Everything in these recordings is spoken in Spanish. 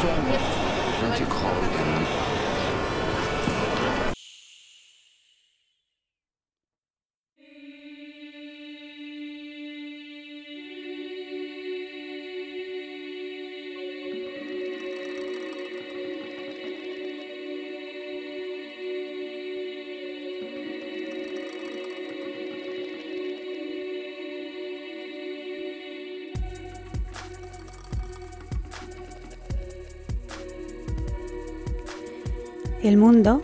changes. El mundo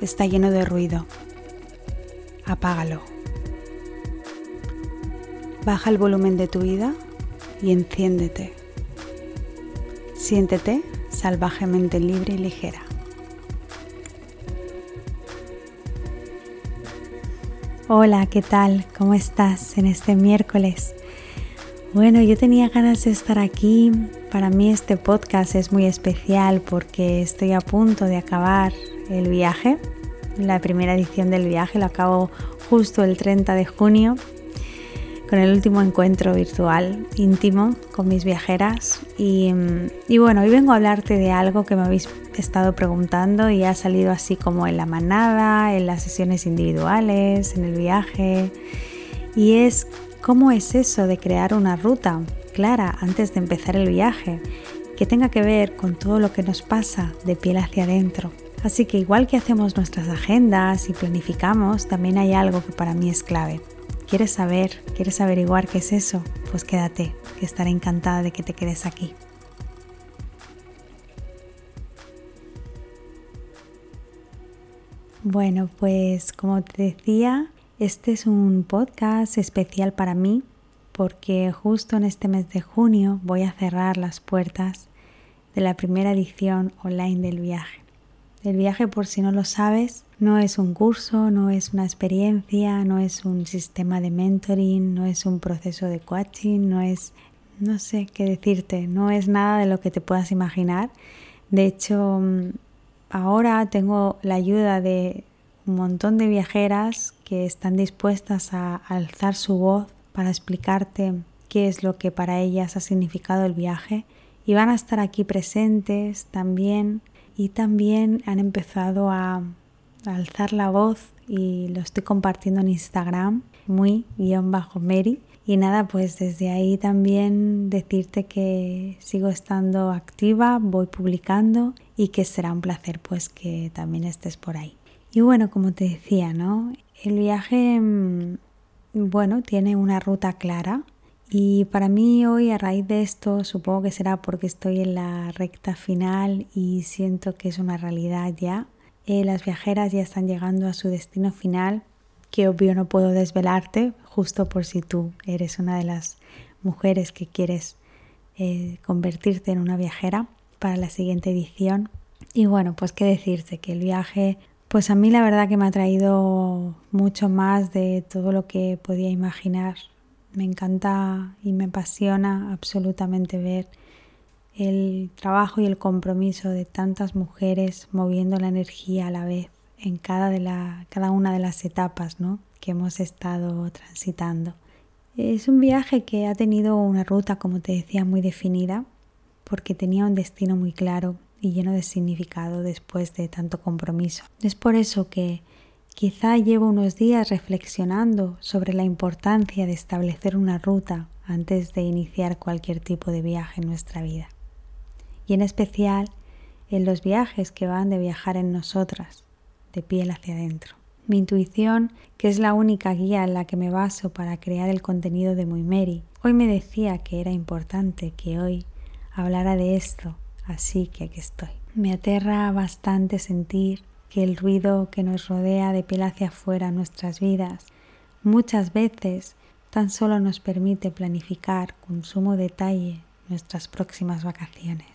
está lleno de ruido. Apágalo. Baja el volumen de tu vida y enciéndete. Siéntete salvajemente libre y ligera. Hola, ¿qué tal? ¿Cómo estás en este miércoles? Bueno, yo tenía ganas de estar aquí. Para mí este podcast es muy especial porque estoy a punto de acabar el viaje. La primera edición del viaje lo acabo justo el 30 de junio con el último encuentro virtual íntimo con mis viajeras. Y, y, bueno, hoy vengo a hablarte de algo que me habéis estado preguntando y ha salido así como en la manada, en las sesiones individuales, en el viaje. Y es ¿Cómo es eso de crear una ruta clara antes de empezar el viaje que tenga que ver con todo lo que nos pasa de piel hacia adentro? Así que igual que hacemos nuestras agendas y planificamos, también hay algo que para mí es clave. ¿Quieres saber? ¿Quieres averiguar qué es eso? Pues quédate, que estaré encantada de que te quedes aquí. Bueno, pues como te decía, este es un podcast especial para mí porque justo en este mes de junio voy a cerrar las puertas de la primera edición online del viaje. El viaje, por si no lo sabes, no es un curso, no es una experiencia, no es un sistema de mentoring, no es un proceso de coaching, no es, no sé qué decirte, no es nada de lo que te puedas imaginar. De hecho, mm, ahora tengo la ayuda de un montón de viajeras que están dispuestas a alzar su voz para explicarte qué es lo que para ellas ha significado el viaje. Y van a estar aquí presentes también. Y también han empezado a, alzar la voz y lo estoy compartiendo en Instagram muy guion bajo Mary. Y nada pues desde ahí también decirte que sigo estando activa voy publicando y que será un placer pues que también estés por ahí y bueno, como te decía, ¿no? El viaje, mm, bueno, tiene una ruta clara y para mí hoy a raíz de esto, supongo que será porque estoy en la recta final y siento que es una realidad ya, eh, las viajeras ya están llegando a su destino final, que obvio no puedo desvelarte, justo por si tú eres una de las mujeres que quieres eh, convertirte en una viajera para la siguiente edición. Y bueno, pues qué decirte, que el viaje pues a mí la verdad que me ha traído mucho más de todo lo que podía imaginar. Me encanta y me apasiona absolutamente ver el trabajo y el compromiso de tantas mujeres moviendo la energía a la vez en cada, de la, cada una de las etapas ¿no? que hemos estado transitando. Es un viaje que ha tenido una ruta, como te decía, muy definida, porque tenía un destino muy claro y lleno de significado después de tanto compromiso. Es por eso que quizá llevo unos días reflexionando sobre la importancia de establecer una ruta antes de iniciar cualquier tipo de viaje en nuestra vida. Y en especial en los viajes que van de viajar en nosotras, de piel hacia adentro. Mi intuición, que es la única guía en la que me baso para crear el contenido de Muy Mary, hoy me decía que era importante que hoy hablara de esto así que aquí estoy. Me aterra bastante sentir que el ruido que nos rodea de piel afuera nuestras vidas muchas veces tan solo nos permite planificar con sumo detalle nuestras próximas vacaciones.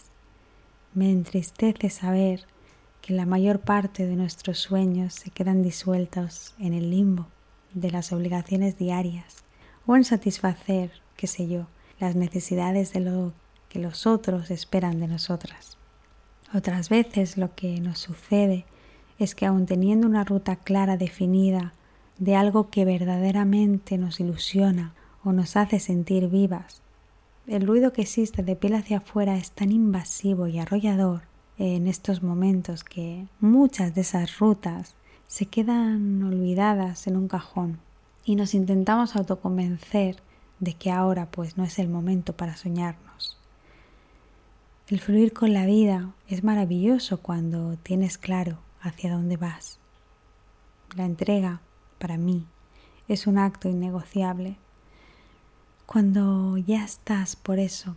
Me entristece saber que la mayor parte de nuestros sueños se quedan disueltos en el limbo de las obligaciones diarias o en satisfacer, qué sé yo, las necesidades de lo que los otros esperan de nosotras. Otras veces lo que nos sucede es que aun teniendo una ruta clara definida de algo que verdaderamente nos ilusiona o nos hace sentir vivas, el ruido que existe de piel hacia afuera es tan invasivo y arrollador en estos momentos que muchas de esas rutas se quedan olvidadas en un cajón y nos intentamos autoconvencer de que ahora pues no es el momento para soñarnos. El fluir con la vida es maravilloso cuando tienes claro hacia dónde vas. La entrega, para mí, es un acto innegociable. Cuando ya estás por eso,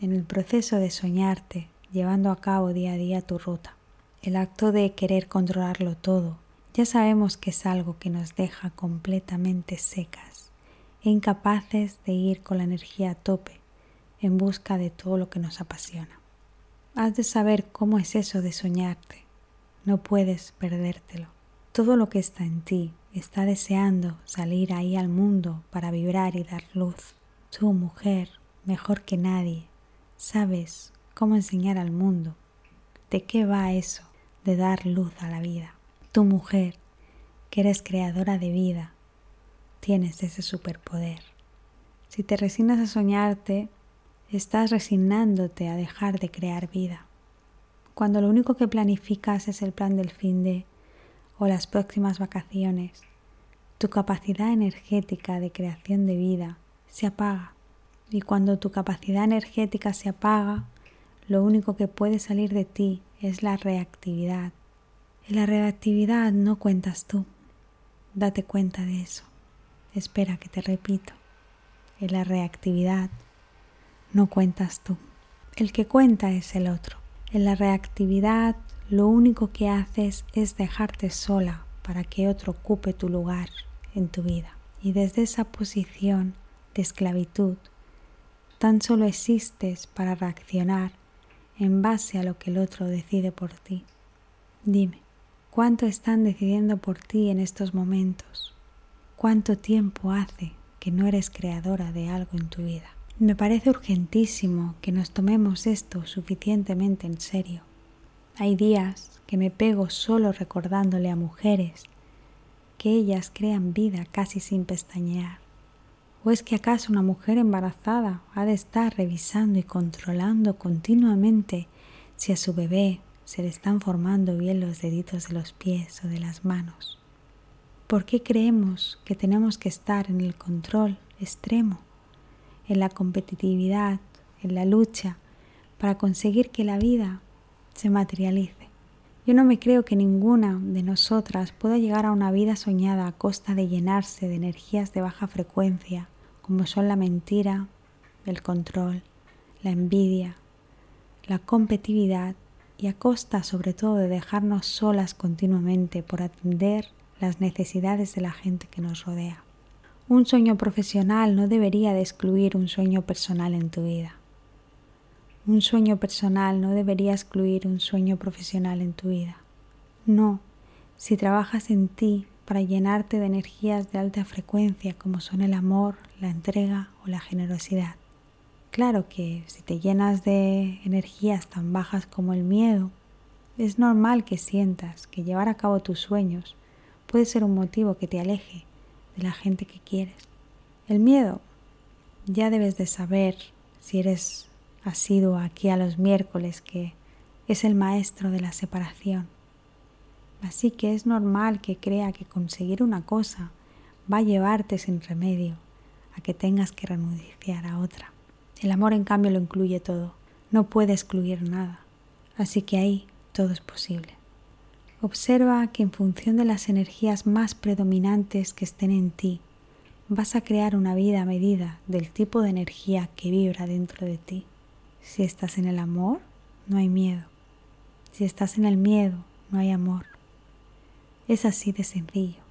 en el proceso de soñarte, llevando a cabo día a día tu ruta, el acto de querer controlarlo todo, ya sabemos que es algo que nos deja completamente secas e incapaces de ir con la energía a tope en busca de todo lo que nos apasiona. Has de saber cómo es eso de soñarte. No puedes perdértelo. Todo lo que está en ti está deseando salir ahí al mundo para vibrar y dar luz. Tú, mujer, mejor que nadie, sabes cómo enseñar al mundo. ¿De qué va eso de dar luz a la vida? Tu mujer, que eres creadora de vida, tienes ese superpoder. Si te resignas a soñarte, estás resignándote a dejar de crear vida. Cuando lo único que planificas es el plan del fin de o las próximas vacaciones, tu capacidad energética de creación de vida se apaga. Y cuando tu capacidad energética se apaga, lo único que puede salir de ti es la reactividad, en la reactividad no cuentas tú. Date cuenta de eso. Espera que te repito. En la reactividad no cuentas tú. El que cuenta es el otro. En la reactividad lo único que haces es dejarte sola para que otro ocupe tu lugar en tu vida. Y desde esa posición de esclavitud, tan solo existes para reaccionar en base a lo que el otro decide por ti. Dime, cuánto están decidiendo por ti en estos momentos, cuánto tiempo hace que no eres creadora de algo en tu vida. Me parece urgentísimo que nos tomemos esto suficientemente en serio. Hay días que me pego solo recordándole a mujeres que ellas crean vida casi sin pestañear. ¿O es que acaso una mujer embarazada ha de estar revisando y controlando continuamente si a su bebé se le están formando bien los deditos de los pies o de las manos. ¿Por qué creemos que tenemos que estar en el control extremo, en la competitividad, en la lucha, para conseguir que la vida se materialice? Yo no me creo que ninguna de nosotras pueda llegar a una vida soñada a costa de llenarse de energías de baja frecuencia, como son la mentira, el control, la envidia, la competitividad y a costa sobre todo de dejarnos solas continuamente por atender las necesidades de la gente que nos rodea. Un sueño profesional no debería de excluir un sueño personal en tu vida. Un sueño personal no debería excluir un sueño profesional en tu vida. No, si trabajas en ti para llenarte de energías de alta frecuencia como son el amor, la entrega o la generosidad. Claro que si te llenas de energías tan bajas como el miedo, es normal que sientas que llevar a cabo tus sueños puede ser un motivo que te aleje de la gente que quieres. El miedo, ya debes de saber si eres asiduo aquí a los miércoles que es el maestro de la separación. Así que es normal que crea que conseguir una cosa va a llevarte sin remedio a que tengas que renunciar a otra. El amor, en cambio, lo incluye todo. No puede excluir nada. Así que ahí todo es posible. Observa que en función de las energías más predominantes que estén en ti, vas a crear una vida a medida del tipo de energía que vibra dentro de ti. Si estás en el amor, no hay miedo. Si estás en el miedo, no hay amor. Es así de sencillo.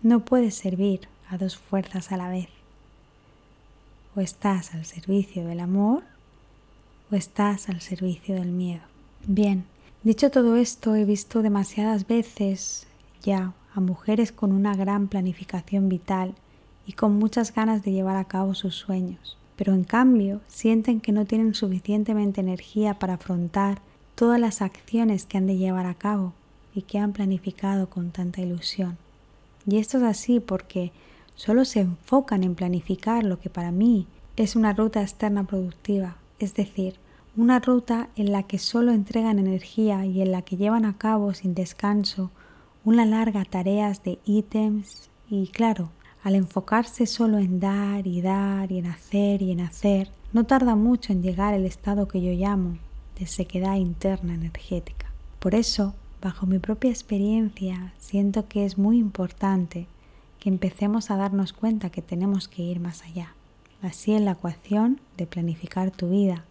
No puedes servir a dos fuerzas a la vez o estás al servicio del amor o estás al servicio del miedo. Bien, dicho todo esto, he visto demasiadas veces ya a mujeres con una gran planificación vital y con muchas ganas de llevar a cabo sus sueños, pero en cambio sienten que no tienen suficientemente energía para afrontar todas las acciones que han de llevar a cabo y que han planificado con tanta ilusión. Y esto es así porque solo se enfocan en planificar lo que para mí es una ruta externa productiva, es decir, una ruta en la que solo entregan energía y en la que llevan a cabo sin descanso una larga tareas de ítems y claro, al enfocarse solo en dar y dar y en hacer y en hacer, no tarda mucho en llegar el estado que yo llamo de sequedad interna energética. Por eso, bajo mi propia experiencia, siento que es muy importante que empecemos a darnos cuenta que tenemos que ir más allá. Así en la ecuación de planificar tu vida,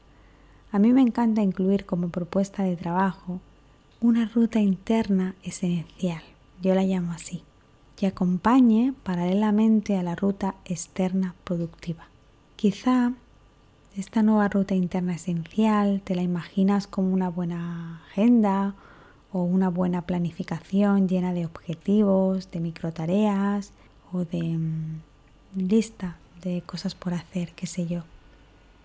a mí me encanta incluir como propuesta de trabajo una ruta interna esencial, yo la llamo así, que acompañe paralelamente a la ruta externa productiva. Quizá esta nueva ruta interna esencial te la imaginas como una buena agenda o una buena planificación llena de objetivos, de microtareas o de mm, lista de cosas por hacer, qué sé yo.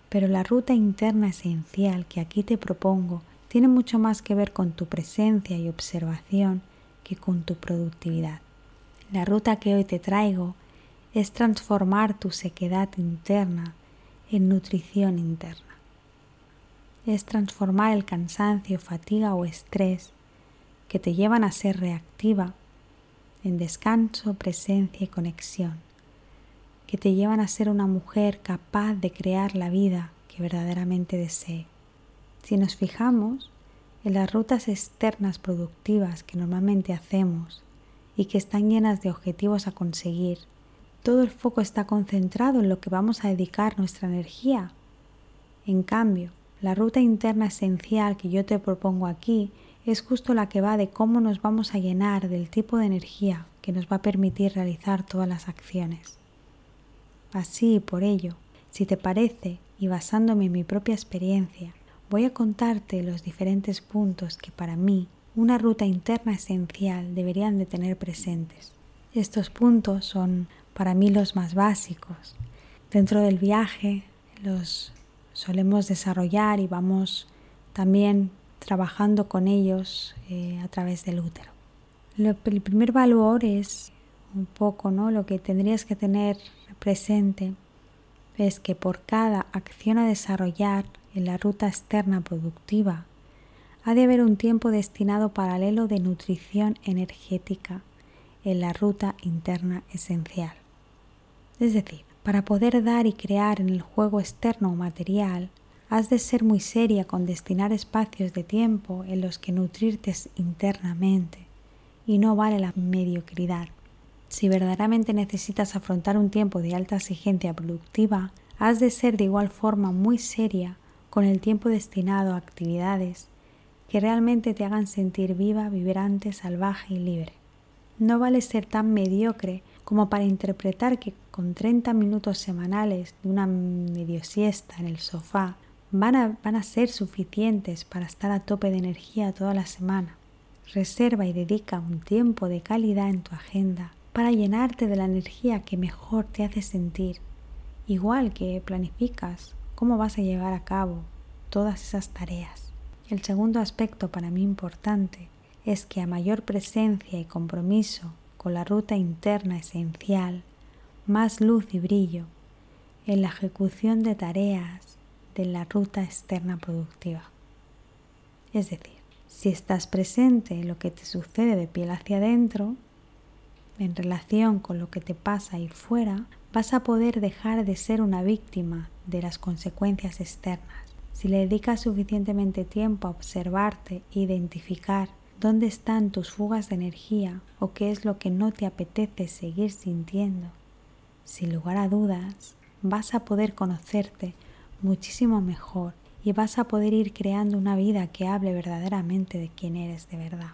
Pero la ruta interna esencial que aquí te propongo tiene mucho más que ver con tu presencia y observación que con tu productividad. La ruta que hoy te traigo es transformar tu sequedad interna en nutrición interna. Es transformar el cansancio, fatiga o estrés que te llevan a ser reactiva en descanso, presencia y conexión que te llevan a ser una mujer capaz de crear la vida que verdaderamente desee. Si nos fijamos en las rutas externas productivas que normalmente hacemos y que están llenas de objetivos a conseguir, todo el foco está concentrado en lo que vamos a dedicar nuestra energía. En cambio, la ruta interna esencial que yo te propongo aquí es justo la que va de cómo nos vamos a llenar del tipo de energía que nos va a permitir realizar todas las acciones. Así, por ello, si te parece, y basándome en mi propia experiencia, voy a contarte los diferentes puntos que para mí una ruta interna esencial deberían de tener presentes. Estos puntos son para mí los más básicos. Dentro del viaje los solemos desarrollar y vamos también trabajando con ellos eh, a través del útero. el primer valor es un poco ¿no? lo que tendrías que tener presente es que por cada acción a desarrollar en la ruta externa productiva, ha de haber un tiempo destinado paralelo de nutrición energética en la ruta interna esencial. Es decir, para poder dar y crear en el juego externo o material, has de ser muy seria con destinar espacios de tiempo en los que nutrirte internamente, y no vale la mediocridad. Si verdaderamente necesitas afrontar un tiempo de alta exigencia productiva, has de ser de igual forma muy seria con el tiempo destinado a actividades que realmente te hagan sentir viva, vibrante, salvaje y libre. No vale ser tan mediocre como para interpretar que con 30 minutos semanales de una medio siesta en el sofá van a, van a ser suficientes para estar a tope de energía toda la semana. Reserva y dedica un tiempo de calidad en tu agenda para llenarte de la energía que mejor te hace sentir, igual que planificas cómo vas a llevar a cabo todas esas tareas. El segundo aspecto para mí importante es que a mayor presencia y compromiso con la ruta interna esencial, más luz y brillo en la ejecución de tareas de la ruta externa productiva. Es decir, si estás presente en lo que te sucede de piel hacia adentro, en relación con lo que te pasa ahí fuera, vas a poder dejar de ser una víctima de las consecuencias externas. Si le dedicas suficientemente tiempo a observarte e identificar dónde están tus fugas de energía o qué es lo que no te apetece seguir sintiendo, sin lugar a dudas, vas a poder conocerte muchísimo mejor y vas a poder ir creando una vida que hable verdaderamente de quién eres de verdad.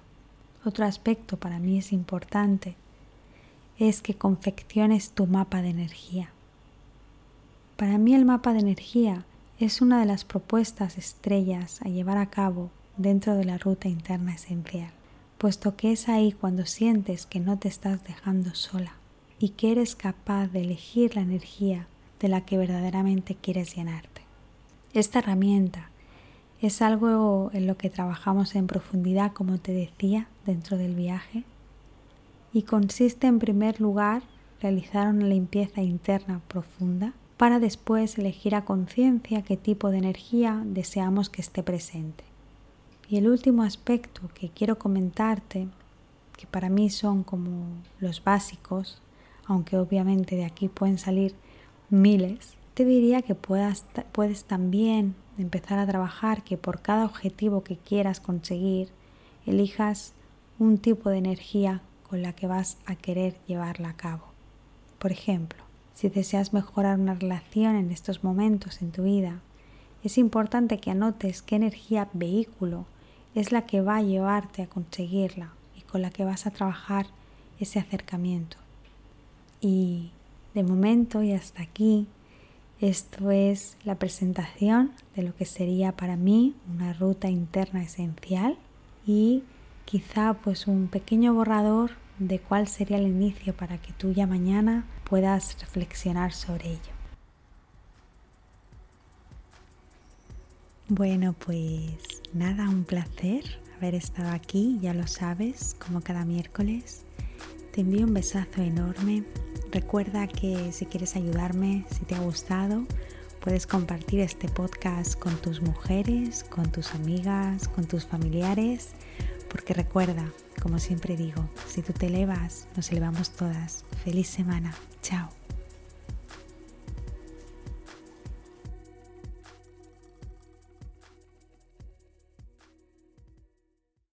Otro aspecto para mí es importante es que confecciones tu mapa de energía. Para mí el mapa de energía es una de las propuestas estrellas a llevar a cabo dentro de la ruta interna esencial, puesto que es ahí cuando sientes que no te estás dejando sola y que eres capaz de elegir la energía de la que verdaderamente quieres llenarte. Esta herramienta es algo en lo que trabajamos en profundidad, como te decía, dentro del viaje, y consiste en primer lugar realizar una limpieza interna profunda para después elegir a conciencia qué tipo de energía deseamos que esté presente. Y el último aspecto que quiero comentarte, que para mí son como los básicos, aunque obviamente de aquí pueden salir miles, te diría que puedas, puedes también empezar a trabajar que por cada objetivo que quieras conseguir, elijas un tipo de energía con la que vas a querer llevarla a cabo. Por ejemplo, si deseas mejorar una relación en estos momentos en tu vida, es importante que anotes qué energía vehículo es la que va a llevarte a conseguirla y con la que vas a trabajar ese acercamiento. Y de momento y hasta aquí, esto es la presentación de lo que sería para mí una ruta interna esencial y quizá pues un pequeño borrador de cuál sería el inicio para que tú ya mañana puedas reflexionar sobre ello. Bueno, pues nada, un placer haber estado aquí, ya lo sabes, como cada miércoles. Te envío un besazo enorme. Recuerda que si quieres ayudarme, si te ha gustado, puedes compartir este podcast con tus mujeres, con tus amigas, con tus familiares, porque recuerda, como siempre digo, si tú te elevas, nos elevamos todas. Feliz semana. Chao.